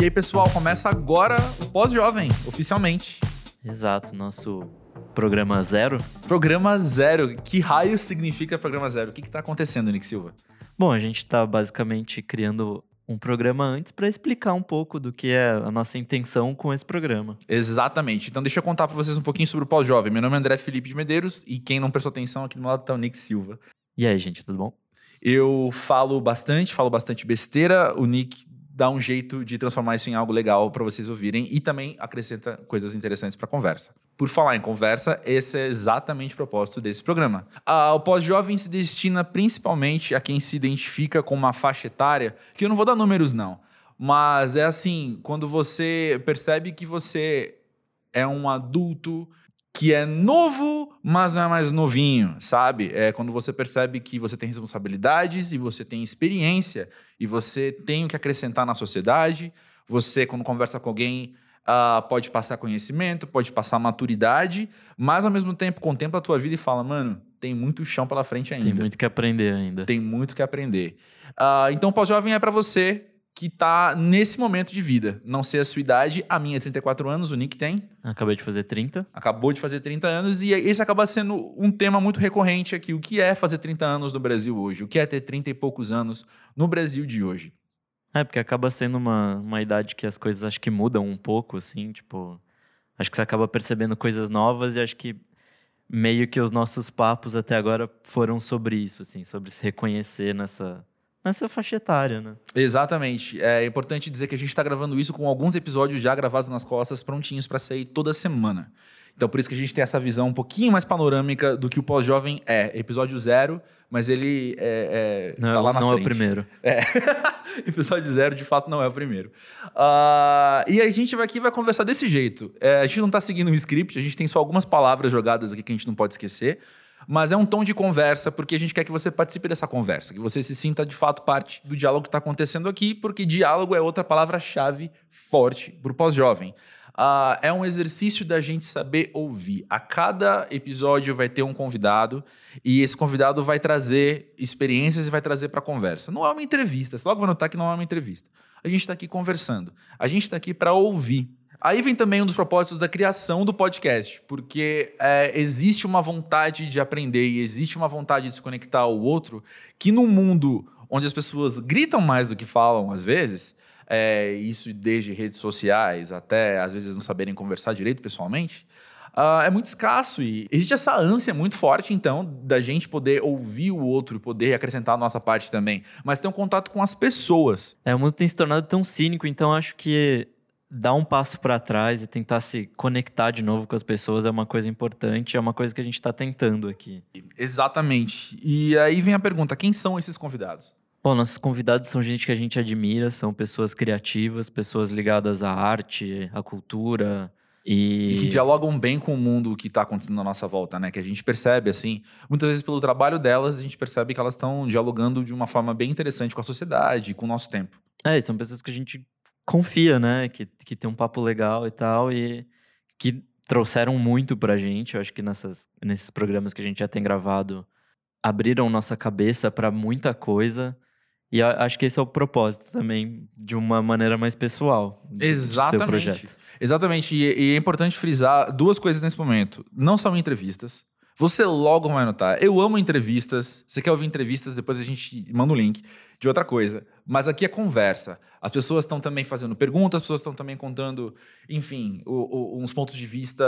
E aí, pessoal, começa agora o Pós-Jovem, oficialmente. Exato, nosso programa zero. Programa zero. Que raio significa programa zero? O que está acontecendo, Nick Silva? Bom, a gente está basicamente criando um programa antes para explicar um pouco do que é a nossa intenção com esse programa. Exatamente. Então deixa eu contar para vocês um pouquinho sobre o Pós-Jovem. Meu nome é André Felipe de Medeiros e quem não prestou atenção aqui do meu lado tá o Nick Silva. E aí, gente, tudo bom? Eu falo bastante, falo bastante besteira. O Nick dá um jeito de transformar isso em algo legal para vocês ouvirem e também acrescenta coisas interessantes para a conversa. Por falar em conversa, esse é exatamente o propósito desse programa. Ah, o pós-jovem se destina principalmente a quem se identifica com uma faixa etária, que eu não vou dar números não, mas é assim, quando você percebe que você é um adulto que é novo, mas não é mais novinho, sabe? É quando você percebe que você tem responsabilidades e você tem experiência e você tem o que acrescentar na sociedade. Você, quando conversa com alguém, uh, pode passar conhecimento, pode passar maturidade, mas ao mesmo tempo contempla a tua vida e fala, mano, tem muito chão pela frente ainda. Tem muito que aprender ainda. Tem muito que aprender. Uh, então, pós-jovem é para você que tá nesse momento de vida. Não sei a sua idade, a minha é 34 anos, o Nick tem. Acabei de fazer 30. Acabou de fazer 30 anos e esse acaba sendo um tema muito recorrente aqui. O que é fazer 30 anos no Brasil hoje? O que é ter 30 e poucos anos no Brasil de hoje? É, porque acaba sendo uma, uma idade que as coisas acho que mudam um pouco, assim, tipo... Acho que você acaba percebendo coisas novas e acho que meio que os nossos papos até agora foram sobre isso, assim, sobre se reconhecer nessa nessa faixa etária, né? Exatamente. É importante dizer que a gente está gravando isso com alguns episódios já gravados nas costas, prontinhos para sair toda semana. Então, por isso que a gente tem essa visão um pouquinho mais panorâmica do que o pós-jovem é. Episódio zero, mas ele é, é não, tá lá na não frente. é o primeiro. É. Episódio zero, de fato, não é o primeiro. Uh, e a gente vai aqui vai conversar desse jeito. É, a gente não está seguindo um script, a gente tem só algumas palavras jogadas aqui que a gente não pode esquecer mas é um tom de conversa porque a gente quer que você participe dessa conversa, que você se sinta de fato parte do diálogo que está acontecendo aqui, porque diálogo é outra palavra-chave forte para o pós-jovem. Uh, é um exercício da gente saber ouvir. A cada episódio vai ter um convidado e esse convidado vai trazer experiências e vai trazer para a conversa. Não é uma entrevista, você logo vai notar que não é uma entrevista. A gente está aqui conversando. A gente está aqui para ouvir. Aí vem também um dos propósitos da criação do podcast, porque é, existe uma vontade de aprender e existe uma vontade de se conectar ao outro que num mundo onde as pessoas gritam mais do que falam às vezes, é, isso desde redes sociais até às vezes não saberem conversar direito pessoalmente, uh, é muito escasso e existe essa ânsia muito forte então da gente poder ouvir o outro, poder acrescentar a nossa parte também, mas ter um contato com as pessoas. É, o mundo tem se tornado tão cínico, então acho que dar um passo para trás e tentar se conectar de novo com as pessoas é uma coisa importante, é uma coisa que a gente está tentando aqui. Exatamente. E aí vem a pergunta: quem são esses convidados? Bom, nossos convidados são gente que a gente admira, são pessoas criativas, pessoas ligadas à arte, à cultura. E... e que dialogam bem com o mundo que está acontecendo à nossa volta, né? Que a gente percebe, assim, muitas vezes pelo trabalho delas, a gente percebe que elas estão dialogando de uma forma bem interessante com a sociedade, com o nosso tempo. É, são pessoas que a gente confia, né? Que, que tem um papo legal e tal, e que trouxeram muito pra gente. Eu acho que nessas, nesses programas que a gente já tem gravado, abriram nossa cabeça para muita coisa. E acho que esse é o propósito também, de uma maneira mais pessoal. Exatamente. Projeto. Exatamente. E, e é importante frisar duas coisas nesse momento. Não são entrevistas. Você logo vai notar. Eu amo entrevistas. Você quer ouvir entrevistas? Depois a gente manda o um link de outra coisa. Mas aqui é conversa. As pessoas estão também fazendo perguntas, as pessoas estão também contando, enfim, o, o, uns pontos de vista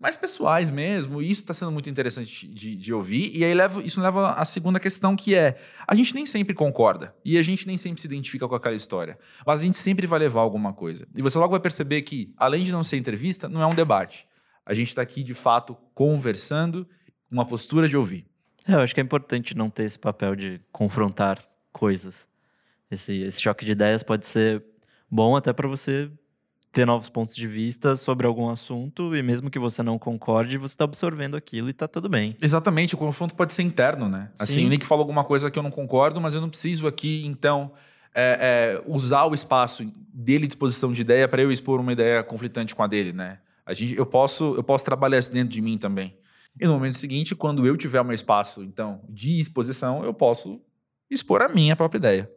mais pessoais mesmo. E isso está sendo muito interessante de, de, ouvir. E aí leva, isso leva à segunda questão, que é: a gente nem sempre concorda. E a gente nem sempre se identifica com aquela história. Mas a gente sempre vai levar alguma coisa. E você logo vai perceber que, além de não ser entrevista, não é um debate. A gente está aqui, de fato, conversando, uma postura de ouvir. É, eu acho que é importante não ter esse papel de confrontar coisas. Esse, esse choque de ideias pode ser bom até para você ter novos pontos de vista sobre algum assunto e mesmo que você não concorde, você está absorvendo aquilo e está tudo bem. Exatamente, o confronto pode ser interno, né? Assim, Sim. o Nick falou alguma coisa que eu não concordo, mas eu não preciso aqui, então, é, é, usar o espaço dele de exposição de ideia para eu expor uma ideia conflitante com a dele, né? A gente, eu, posso, eu posso trabalhar isso dentro de mim também. E no momento seguinte, quando eu tiver um espaço, então, de exposição, eu posso expor a minha própria ideia.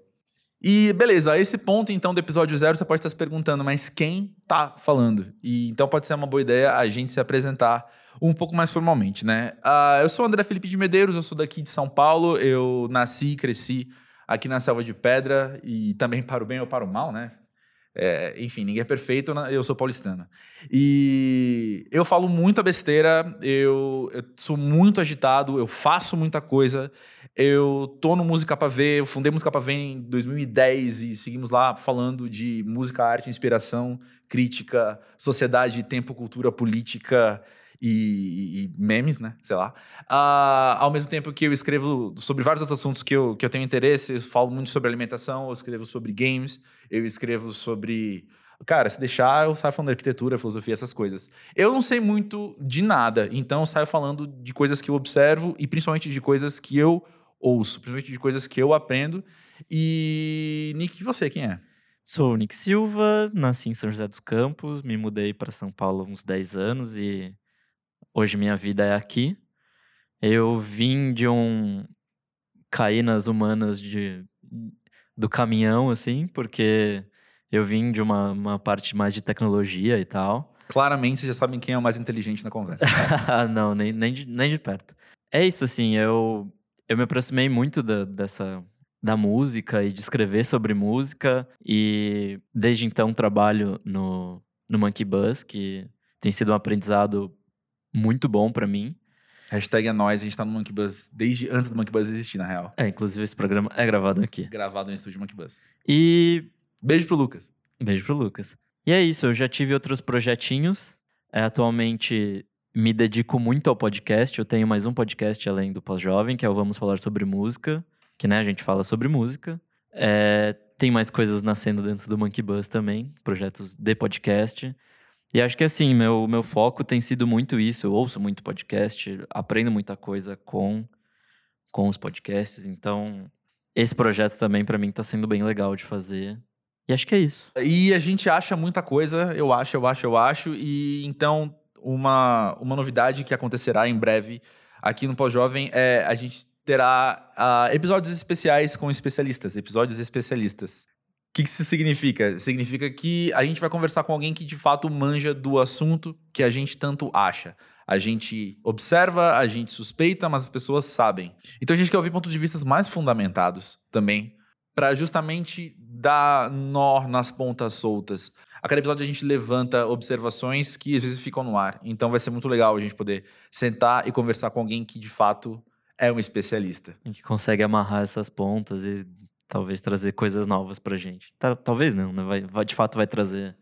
E beleza, a esse ponto então do episódio zero você pode estar se perguntando, mas quem tá falando? E então pode ser uma boa ideia a gente se apresentar um pouco mais formalmente, né? Uh, eu sou André Felipe de Medeiros, eu sou daqui de São Paulo, eu nasci e cresci aqui na Selva de Pedra e também para o bem ou para o mal, né? É, enfim, ninguém é perfeito, né? eu sou paulistano. E eu falo muita besteira, eu, eu, sou muito agitado, eu faço muita coisa. Eu tô no Música pra Ver, eu fundei Música pra Ver em 2010 e seguimos lá falando de música, arte, inspiração, crítica, sociedade, tempo, cultura, política e, e, memes, né? Sei lá. Uh, ao mesmo tempo que eu escrevo sobre vários outros assuntos que eu, que eu tenho interesse, eu falo muito sobre alimentação, eu escrevo sobre games, eu escrevo sobre. Cara, se deixar, eu saio falando de arquitetura, filosofia, essas coisas. Eu não sei muito de nada, então eu saio falando de coisas que eu observo e principalmente de coisas que eu ouço, principalmente de coisas que eu aprendo. E, Nick, você, quem é? Sou o Nick Silva, nasci em São José dos Campos, me mudei para São Paulo há uns 10 anos e hoje minha vida é aqui. Eu vim de um cair nas humanas de do caminhão assim, porque eu vim de uma, uma parte mais de tecnologia e tal. Claramente vocês já sabem quem é o mais inteligente na conversa. Não, nem, nem, de, nem de perto. É isso, assim, eu, eu me aproximei muito da, dessa da música e de escrever sobre música e desde então trabalho no, no Monkey Bus, que tem sido um aprendizado muito bom para mim. Hashtag é nóis, a gente tá no Monkey Buzz desde antes do Monkey Buzz existir, na real. É, inclusive esse programa é gravado aqui. Gravado no estúdio Monkey Buzz. E. Beijo pro Lucas. Beijo pro Lucas. E é isso, eu já tive outros projetinhos. É, atualmente me dedico muito ao podcast. Eu tenho mais um podcast além do Pós-Jovem, que é o Vamos Falar sobre Música, que né, a gente fala sobre música. É, tem mais coisas nascendo dentro do Monkey Buzz também, projetos de podcast. E acho que assim, meu, meu foco tem sido muito isso. Eu ouço muito podcast, aprendo muita coisa com, com os podcasts. Então, esse projeto também para mim tá sendo bem legal de fazer. E acho que é isso. E a gente acha muita coisa, eu acho, eu acho, eu acho. E então, uma, uma novidade que acontecerá em breve aqui no Pós-Jovem é a gente terá uh, episódios especiais com especialistas, episódios especialistas. O que, que isso significa? Significa que a gente vai conversar com alguém que de fato manja do assunto que a gente tanto acha. A gente observa, a gente suspeita, mas as pessoas sabem. Então a gente quer ouvir pontos de vista mais fundamentados também, para justamente dar nó nas pontas soltas. A cada episódio a gente levanta observações que às vezes ficam no ar. Então vai ser muito legal a gente poder sentar e conversar com alguém que de fato é um especialista. E que consegue amarrar essas pontas e talvez trazer coisas novas pra gente. Talvez não, né? Vai, vai, de fato vai trazer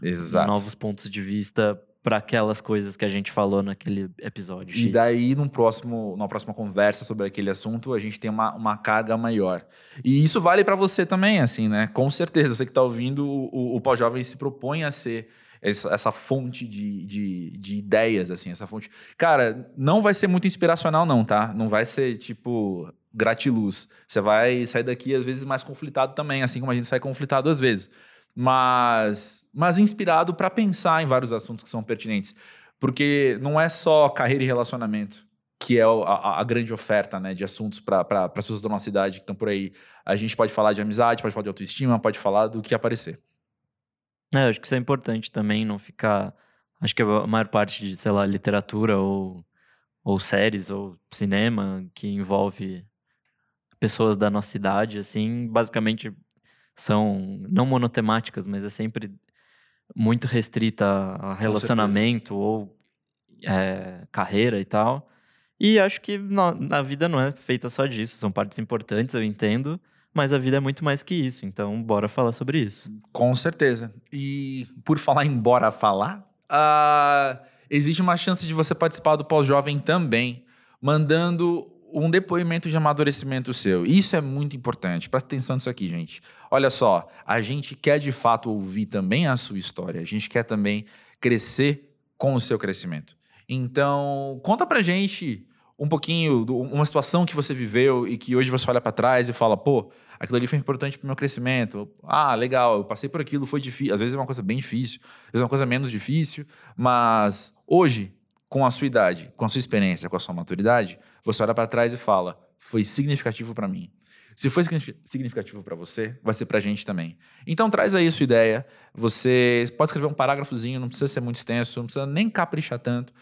Exato. novos pontos de vista para aquelas coisas que a gente falou naquele episódio. E daí, num próximo, numa próxima conversa sobre aquele assunto, a gente tem uma, uma carga maior. E isso vale para você também, assim, né? Com certeza, você que tá ouvindo, o, o Pós-Jovem se propõe a ser essa, essa fonte de, de, de, ideias, assim, essa fonte. Cara, não vai ser muito inspiracional, não, tá? Não vai ser tipo gratiluz. Você vai sair daqui, às vezes, mais conflitado também, assim como a gente sai conflitado às vezes. Mas, mas inspirado para pensar em vários assuntos que são pertinentes. Porque não é só carreira e relacionamento que é a, a, grande oferta né, de assuntos para as pessoas da nossa cidade que estão por aí. A gente pode falar de amizade, pode falar de autoestima, pode falar do que aparecer. É, acho que isso é importante também, não ficar. Acho que a maior parte de, sei lá, literatura ou, ou séries ou cinema que envolve pessoas da nossa idade, assim, basicamente são não monotemáticas, mas é sempre muito restrita a relacionamento ou é, carreira e tal. E acho que na, a vida não é feita só disso, são partes importantes, eu entendo, mas a vida é muito mais que isso, então bora falar sobre isso. Com certeza. E por falar em bora falar, uh, existe uma chance de você participar do pós-jovem também, mandando um depoimento de amadurecimento seu. Isso é muito importante. Presta atenção nisso aqui, gente. Olha só, a gente quer de fato ouvir também a sua história. A gente quer também crescer com o seu crescimento. Então, conta pra gente um pouquinho, uma situação que você viveu e que hoje você olha para trás e fala, pô, aquilo ali foi importante pro meu crescimento. Ah, legal, eu passei por aquilo, foi difícil. Às vezes é uma coisa bem difícil, às vezes é uma coisa menos difícil, mas hoje com a sua idade, com a sua experiência, com a sua maturidade, você olha para trás e fala: foi significativo para mim. Se foi significativo para você, vai ser pra gente também. Então traz aí a sua ideia. Você pode escrever um parágrafozinho, não precisa ser muito extenso, não precisa nem caprichar tanto.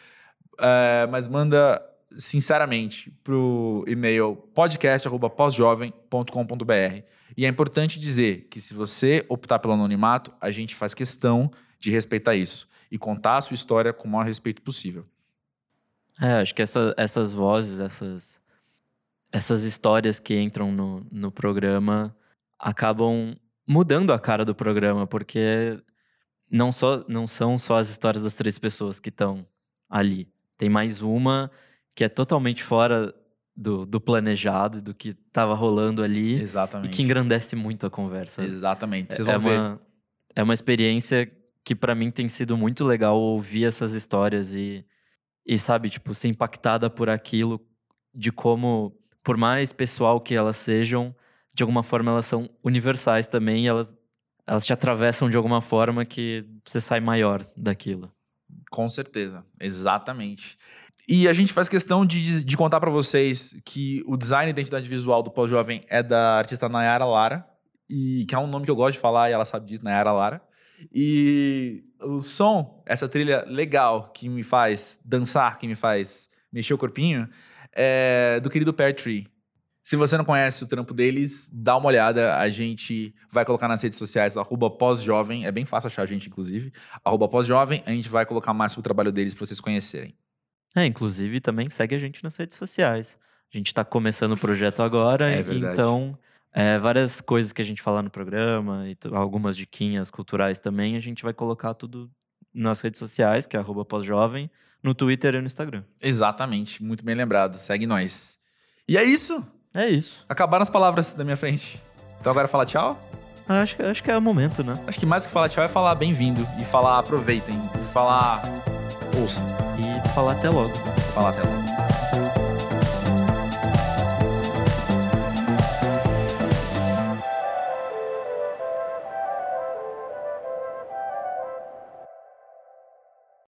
É, mas manda sinceramente pro e-mail podcast@posjovem.com.br. E é importante dizer que se você optar pelo anonimato, a gente faz questão de respeitar isso e contar a sua história com o maior respeito possível. É, acho que essa, essas vozes, essas, essas histórias que entram no, no programa acabam mudando a cara do programa, porque não, só, não são só as histórias das três pessoas que estão ali. Tem mais uma que é totalmente fora do, do planejado, do que estava rolando ali. Exatamente. E que engrandece muito a conversa. Exatamente. Vocês é, vão ver. Uma, é uma experiência que para mim tem sido muito legal ouvir essas histórias e, e, sabe, tipo, ser impactada por aquilo, de como, por mais pessoal que elas sejam, de alguma forma elas são universais também elas, elas te atravessam de alguma forma que você sai maior daquilo. Com certeza, exatamente. E a gente faz questão de, de contar para vocês que o design e identidade visual do pós-jovem é da artista Nayara Lara, e que é um nome que eu gosto de falar e ela sabe disso, Nayara Lara. E o som, essa trilha legal que me faz dançar, que me faz mexer o corpinho, é do querido Pear Tree. Se você não conhece o trampo deles, dá uma olhada. A gente vai colocar nas redes sociais, arroba pós-jovem. É bem fácil achar a gente, inclusive. Arroba pós-jovem. A gente vai colocar mais sobre o trabalho deles para vocês conhecerem. É, inclusive também segue a gente nas redes sociais. A gente está começando o projeto agora, É então é, várias coisas que a gente falar no programa e algumas diquinhas culturais também, a gente vai colocar tudo nas redes sociais, que é arroba pós-jovem, no Twitter e no Instagram. Exatamente, muito bem lembrado. Segue nós. E é isso. É isso. Acabaram as palavras da minha frente. Então agora fala tchau? Ah, Acho, que- acho que é o momento, né? Acho que mais que falar tchau é falar bem-vindo. E falar aproveitem. E falar ouçam. E falar até logo. Falar até logo.